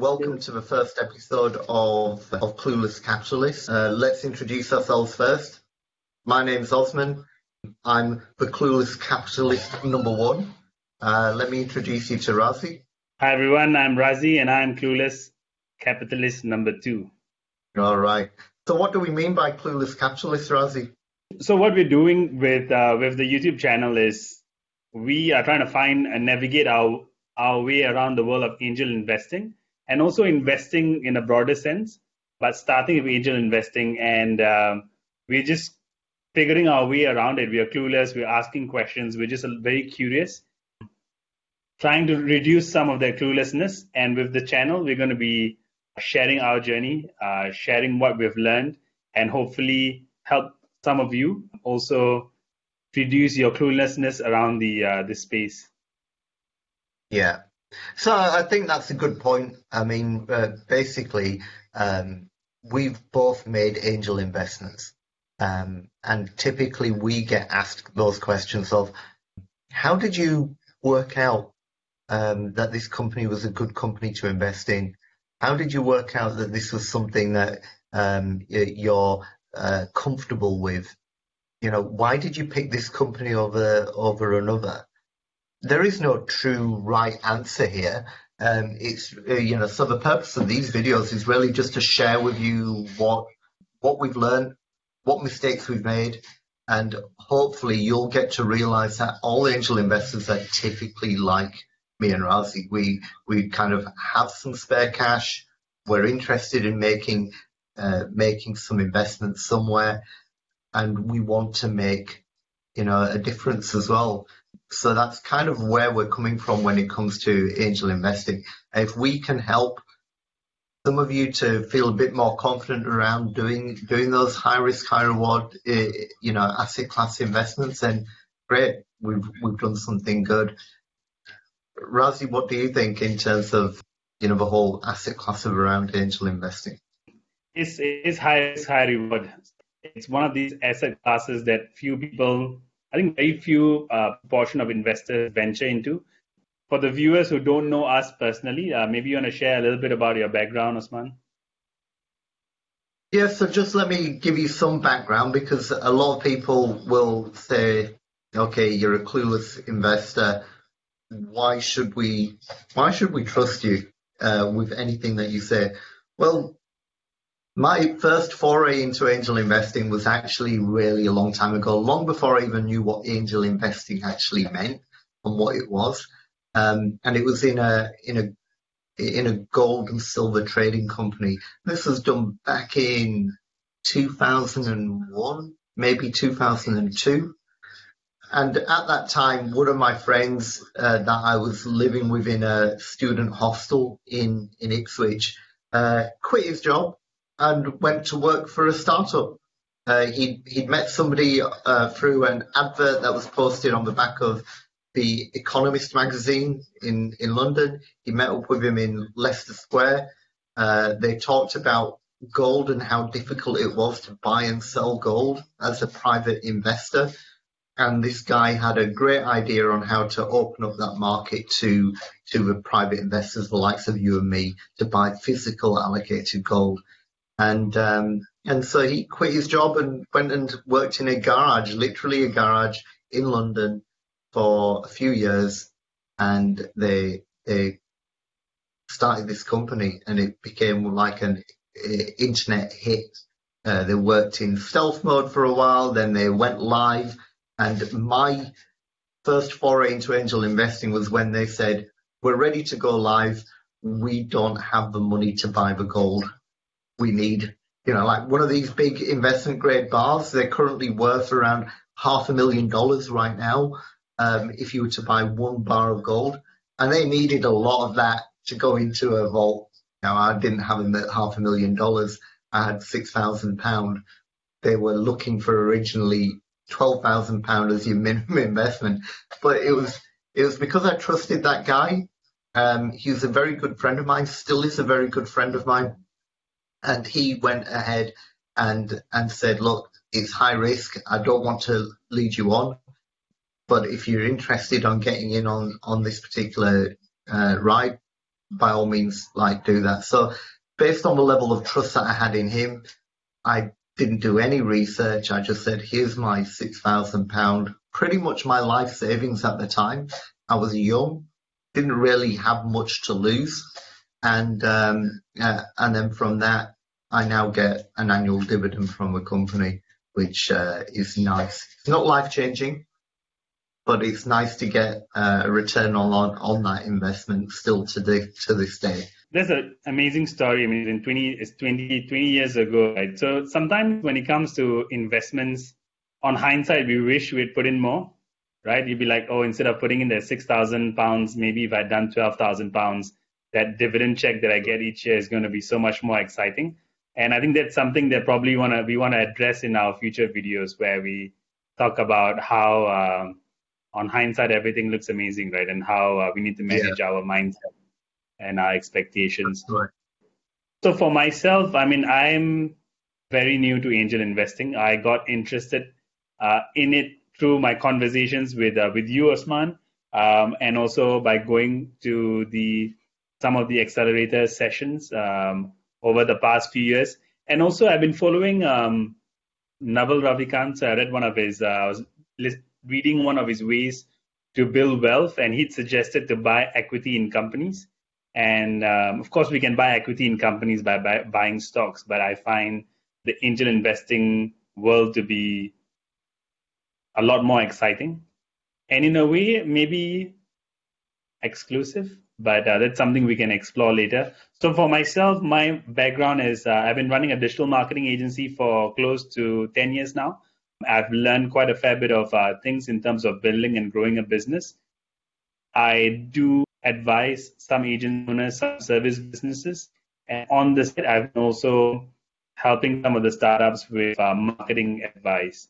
Welcome to the first episode of, of Clueless Capitalist. Uh, let's introduce ourselves first. My name's Osman. I'm the Clueless Capitalist number one. Uh, let me introduce you to Razi. Hi everyone, I'm Razi and I'm Clueless Capitalist number two. All right. So what do we mean by Clueless Capitalist, Razi? So what we're doing with uh, with the YouTube channel is we are trying to find and navigate our our way around the world of angel investing and also investing in a broader sense, but starting with angel investing. And um, we're just figuring our way around it. We are clueless, we're asking questions, we're just very curious, trying to reduce some of their cluelessness. And with the channel, we're going to be sharing our journey, uh, sharing what we've learned, and hopefully help some of you also reduce your cluelessness around the uh, the space. Yeah, so I think that's a good point. I mean, uh, basically, um, we've both made angel investments, um, and typically we get asked those questions of, how did you work out um, that this company was a good company to invest in? How did you work out that this was something that um, you're uh, comfortable with? You know, why did you pick this company over over another? There is no true right answer here. Um, it's uh, you know so the purpose of these videos is really just to share with you what what we've learned, what mistakes we've made, and hopefully you'll get to realize that all angel investors are typically like me and Razi. We we kind of have some spare cash. We're interested in making uh, making some investments somewhere, and we want to make you know a difference as well. So that's kind of where we're coming from when it comes to angel investing. If we can help some of you to feel a bit more confident around doing doing those high risk, high reward, eh, you know, asset class investments, then great, we've we've done something good. Razi, what do you think in terms of you know the whole asset class of around angel investing? It's it's high risk, high reward. It's one of these asset classes that few people I think very few uh, portion of investors venture into. For the viewers who don't know us personally, uh, maybe you want to share a little bit about your background, Osman. Yeah, so just let me give you some background because a lot of people will say, okay, you're a clueless investor. Why should we, why should we trust you uh, with anything that you say? Well, my first foray into angel investing was actually really a long time ago, long before I even knew what angel investing actually meant and what it was. Um, and it was in a in a in a gold and silver trading company. This was done back in 2001, maybe 2002. And at that time, one of my friends uh, that I was living with in a student hostel in in Ipswich uh, quit his job and went to work for a startup. Uh, he'd, he'd met somebody uh, through an advert that was posted on the back of the Economist magazine in, in London. He met up with him in Leicester Square. Uh, they talked about gold and how difficult it was to buy and sell gold as a private investor. And this guy had a great idea on how to open up that market to to the private investors, the likes of you and me, to buy physical allocated gold and um, and so he quit his job and went and worked in a garage, literally a garage in London, for a few years, and they they started this company, and it became like an internet hit. Uh, they worked in stealth mode for a while, then they went live, and my first foray into angel investing was when they said, "We're ready to go live. We don't have the money to buy the gold." We need, you know, like one of these big investment grade bars, they're currently worth around half a million dollars right now. Um, if you were to buy one bar of gold, and they needed a lot of that to go into a vault. Now I didn't have half a million dollars. I had six thousand pound. They were looking for originally twelve thousand pound as your minimum investment, but it was it was because I trusted that guy. Um, he was a very good friend of mine, still is a very good friend of mine and he went ahead and and said, look, it's high risk. I don't want to lead you on, but if you're interested on getting in on on this particular uh, ride, by all means, like do that. So based on the level of trust that I had in him, I didn't do any research. I just said, here's my six thousand pound, pretty much my life savings at the time. I was young, didn't really have much to lose, and um, uh, and then from that, I now get an annual dividend from the company, which uh, is nice. It's not life changing, but it's nice to get uh, a return on on that investment still to the to this day that's an amazing story. I mean, in 20, it's 20, 20 years ago, right? So sometimes when it comes to investments, on hindsight, we wish we'd put in more, right? You'd be like, oh, instead of putting in the 6,000 pounds, maybe if I'd done 12,000 pounds, that dividend check that I get each year is going to be so much more exciting. And I think that's something that probably wanna we want to address in our future videos where we talk about how, uh, on hindsight, everything looks amazing, right? And how uh, we need to manage yeah. our mindset and our expectations. Right. So for myself, I mean, I'm very new to angel investing. I got interested uh, in it through my conversations with uh, with you, Osman, um, and also by going to the some of the accelerator sessions um, over the past few years. And also, I've been following um, Naval Ravikant. So I read one of his, uh, I was reading one of his ways to build wealth, and he suggested to buy equity in companies. And um, of course, we can buy equity in companies by, by buying stocks, but I find the angel investing world to be a lot more exciting and in a way maybe exclusive but uh, that's something we can explore later so for myself my background is uh, i've been running a digital marketing agency for close to 10 years now i've learned quite a fair bit of uh, things in terms of building and growing a business i do advise some agent owners, some service businesses. And on side, I've been also helping some of the startups with uh, marketing advice.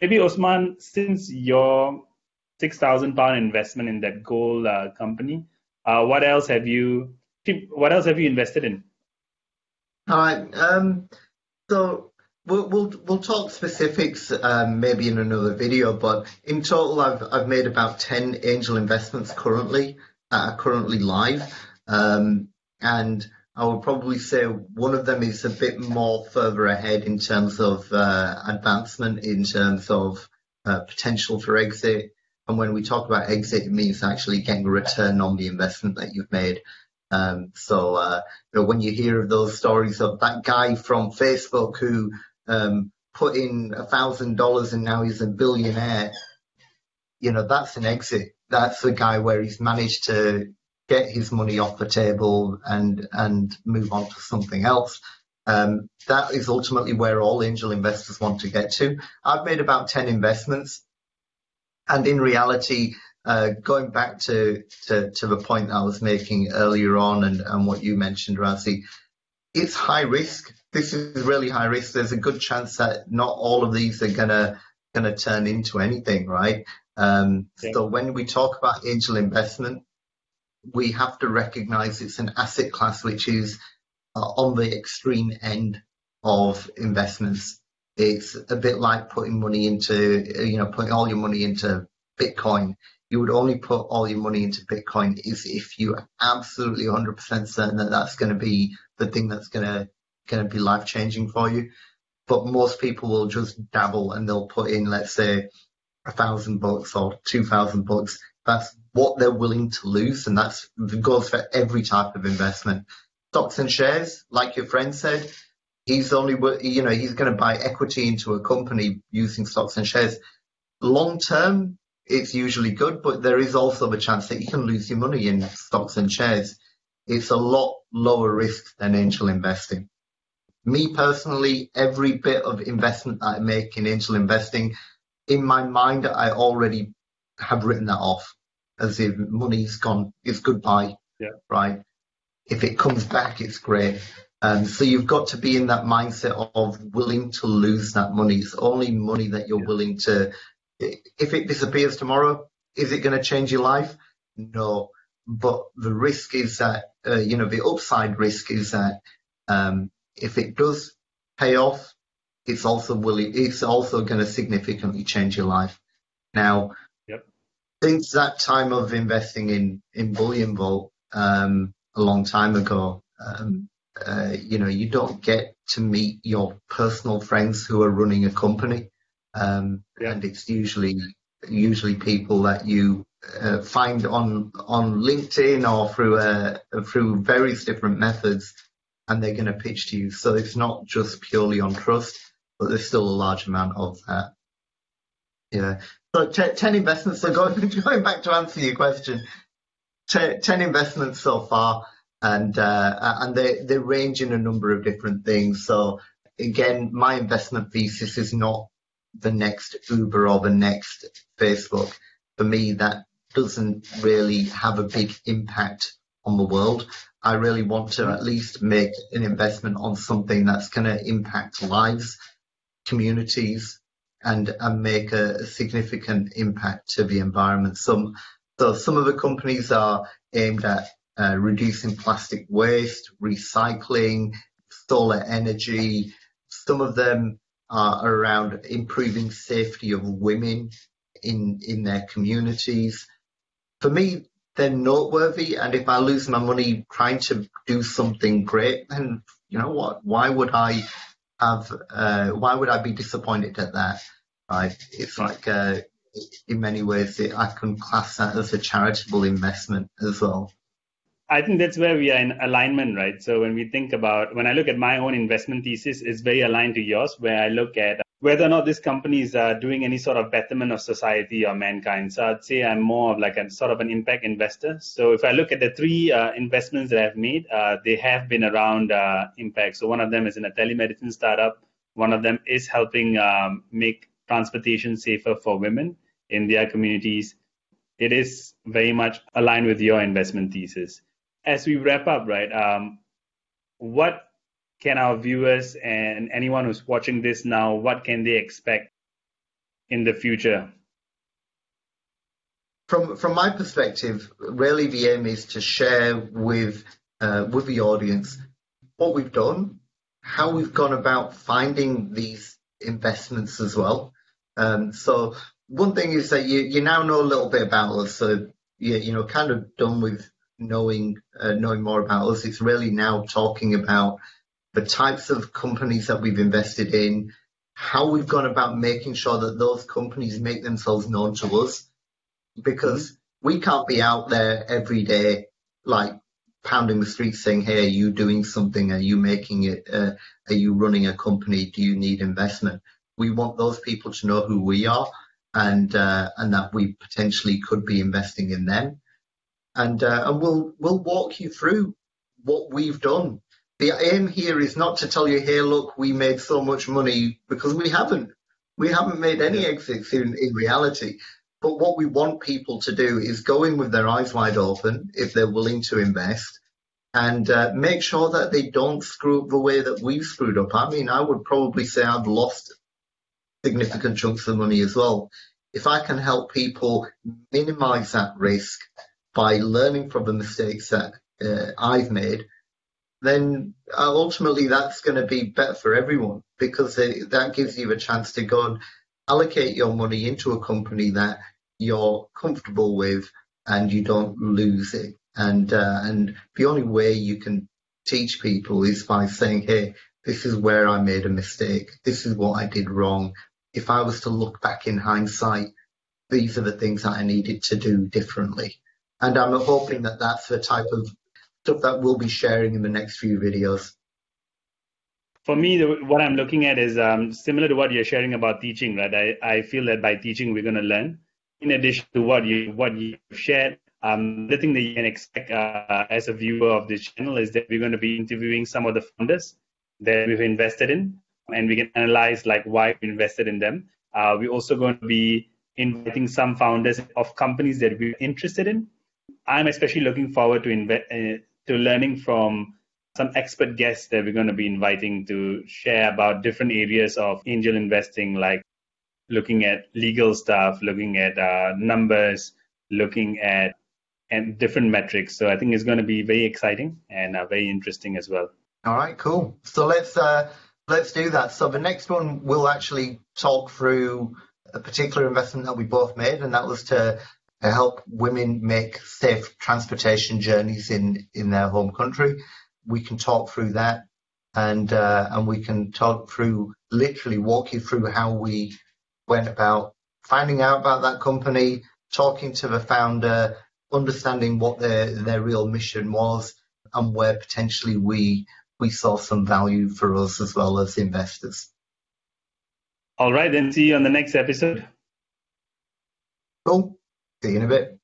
Maybe Osman, since your six thousand pound investment in that gold uh, company, uh, what else have you? What else have you invested in? All right. Um, so We'll, we'll, we'll talk specifics um, maybe in another video, but in total, I've, I've made about 10 angel investments currently that are currently live. Um, and I would probably say one of them is a bit more further ahead in terms of uh, advancement, in terms of uh, potential for exit. And when we talk about exit, it means actually getting a return on the investment that you've made. Um, so uh, you know, when you hear of those stories of that guy from Facebook who um, put in a thousand dollars and now he's a billionaire. You know, that's an exit. That's a guy where he's managed to get his money off the table and and move on to something else. Um, that is ultimately where all angel investors want to get to. I've made about 10 investments. And in reality, uh, going back to, to, to, the point I was making earlier on and, and what you mentioned, Razi, it's high risk this is really high risk. There's a good chance that not all of these are gonna gonna turn into anything, right? Um. So when we talk about angel investment, we have to recognize it's an asset class which is uh, on the extreme end of investments. It's a bit like putting money into, you know, putting all your money into Bitcoin. You would only put all your money into Bitcoin is if you're absolutely 100% certain that that's going to be the thing that's going to going to be life changing for you. But most people will just dabble and they'll put in, let's say, a thousand bucks or two thousand bucks. That's what they're willing to lose, and that's goes for every type of investment. Stocks and shares, like your friend said, he's only you know he's going to buy equity into a company using stocks and shares. Long term, it's usually good, but there is also the chance that you can lose your money in stocks and shares. It's a lot lower risk than angel investing. Me personally, every bit of investment that I make in angel investing, in my mind, I already have written that off as if money's gone, it's goodbye. Yeah. Right. If it comes back, it's great. Um, so you've got to be in that mindset of willing to lose that money. It's only money that you're willing to. If it disappears tomorrow, is it going to change your life? No. But the risk is that, uh, you know, the upside risk is that um, if it does pay off, it's also willing, it's also going to significantly change your life. Now, yep. since that time of investing in, in Bullion Vault, um, a long time ago. Um, uh, you know, you don't get to meet your personal friends who are running a company, um, yeah. and it's usually usually people that you uh, find on on LinkedIn or through uh, through various different methods, and they're going to pitch to you. So it's not just purely on trust, but there's still a large amount of that. Yeah. So t- ten investments. So going going back to answer your question, t- ten investments so far, and uh, and they they range in a number of different things. So again, my investment thesis is not the next Uber or the next Facebook. For me, that doesn't really have a big impact on the world. I really want to at least make an investment on something that's going to impact lives, communities, and, and make a, a, significant impact to the environment. Some, so some of the companies are aimed at uh, reducing plastic waste, recycling, solar energy. Some of them are around improving safety of women in in their communities for me, they're noteworthy. And if I lose my money trying to do something great, then you know what? Why would I have? Uh, why would I be disappointed at that? Right? It's like uh, in many ways, it, I can class that as a charitable investment as well. I think that's where we are in alignment, right? So when we think about, when I look at my own investment thesis, it's very aligned to yours, where I look at whether or not these companies are doing any sort of betterment of society or mankind. So I'd say I'm more of like a sort of an impact investor. So if I look at the three uh, investments that I've made, uh, they have been around uh, impact. So one of them is in a telemedicine startup. One of them is helping um, make transportation safer for women in their communities. It is very much aligned with your investment thesis. As we wrap up, right, um, what can our viewers and anyone who's watching this now, what can they expect in the future? From from my perspective, really the aim is to share with uh, with the audience what we've done, how we've gone about finding these investments as well. Um, so one thing is that you, you now know a little bit about us, so you, you know kind of done with knowing uh, knowing more about us. It's really now talking about the types of companies that we've invested in, how we've gone about making sure that those companies make themselves known to us, because mm-hmm. we can't be out there every day like pounding the streets saying, "Hey, are you doing something? Are you making it? Uh, are you running a company? Do you need investment?" We want those people to know who we are and uh, and that we potentially could be investing in them, and uh, and we'll we'll walk you through what we've done the aim here is not to tell you, hey, look, we made so much money because we haven't. We haven't made any exits in, in reality. But what we want people to do is go in with their eyes wide open if they're willing to invest and uh, make sure that they don't screw up the way that we've screwed up. I mean, I would probably say I've lost significant chunks of money as well. If I can help people minimize that risk by learning from the mistakes that uh, I've made, then uh, ultimately that's going to be better for everyone because it, that gives you a chance to go and allocate your money into a company that you're comfortable with and you don't lose it. And uh, and the only way you can teach people is by saying, hey, this is where I made a mistake. This is what I did wrong. If I was to look back in hindsight, these are the things that I needed to do differently. And I'm hoping that that's the type of stuff that we'll be sharing in the next few videos. For me, the, what I'm looking at is um, similar to what you're sharing about teaching, right? I, I feel that by teaching, we're going to learn. In addition to what you what you've shared, um, the thing that you can expect uh, as a viewer of this channel is that we're going to be interviewing some of the founders that we've invested in, and we can analyze like why we invested in them. Uh, we're also going to be inviting some founders of companies that we're interested in. I'm especially looking forward to inve- uh, to learning from some expert guests that we're going to be inviting to share about different areas of angel investing, like looking at legal stuff, looking at uh, numbers, looking at and different metrics. So I think it's going to be very exciting and uh, very interesting as well. All right, cool. So let's uh, let's do that. So the next one we'll actually talk through a particular investment that we both made, and that was to help women make safe transportation journeys in, in their home country. We can talk through that and uh, and we can talk through literally walk you through how we went about finding out about that company, talking to the founder, understanding what their their real mission was, and where potentially we we saw some value for us as well as investors. All right, then see you on the next episode. Cool. See you in a bit.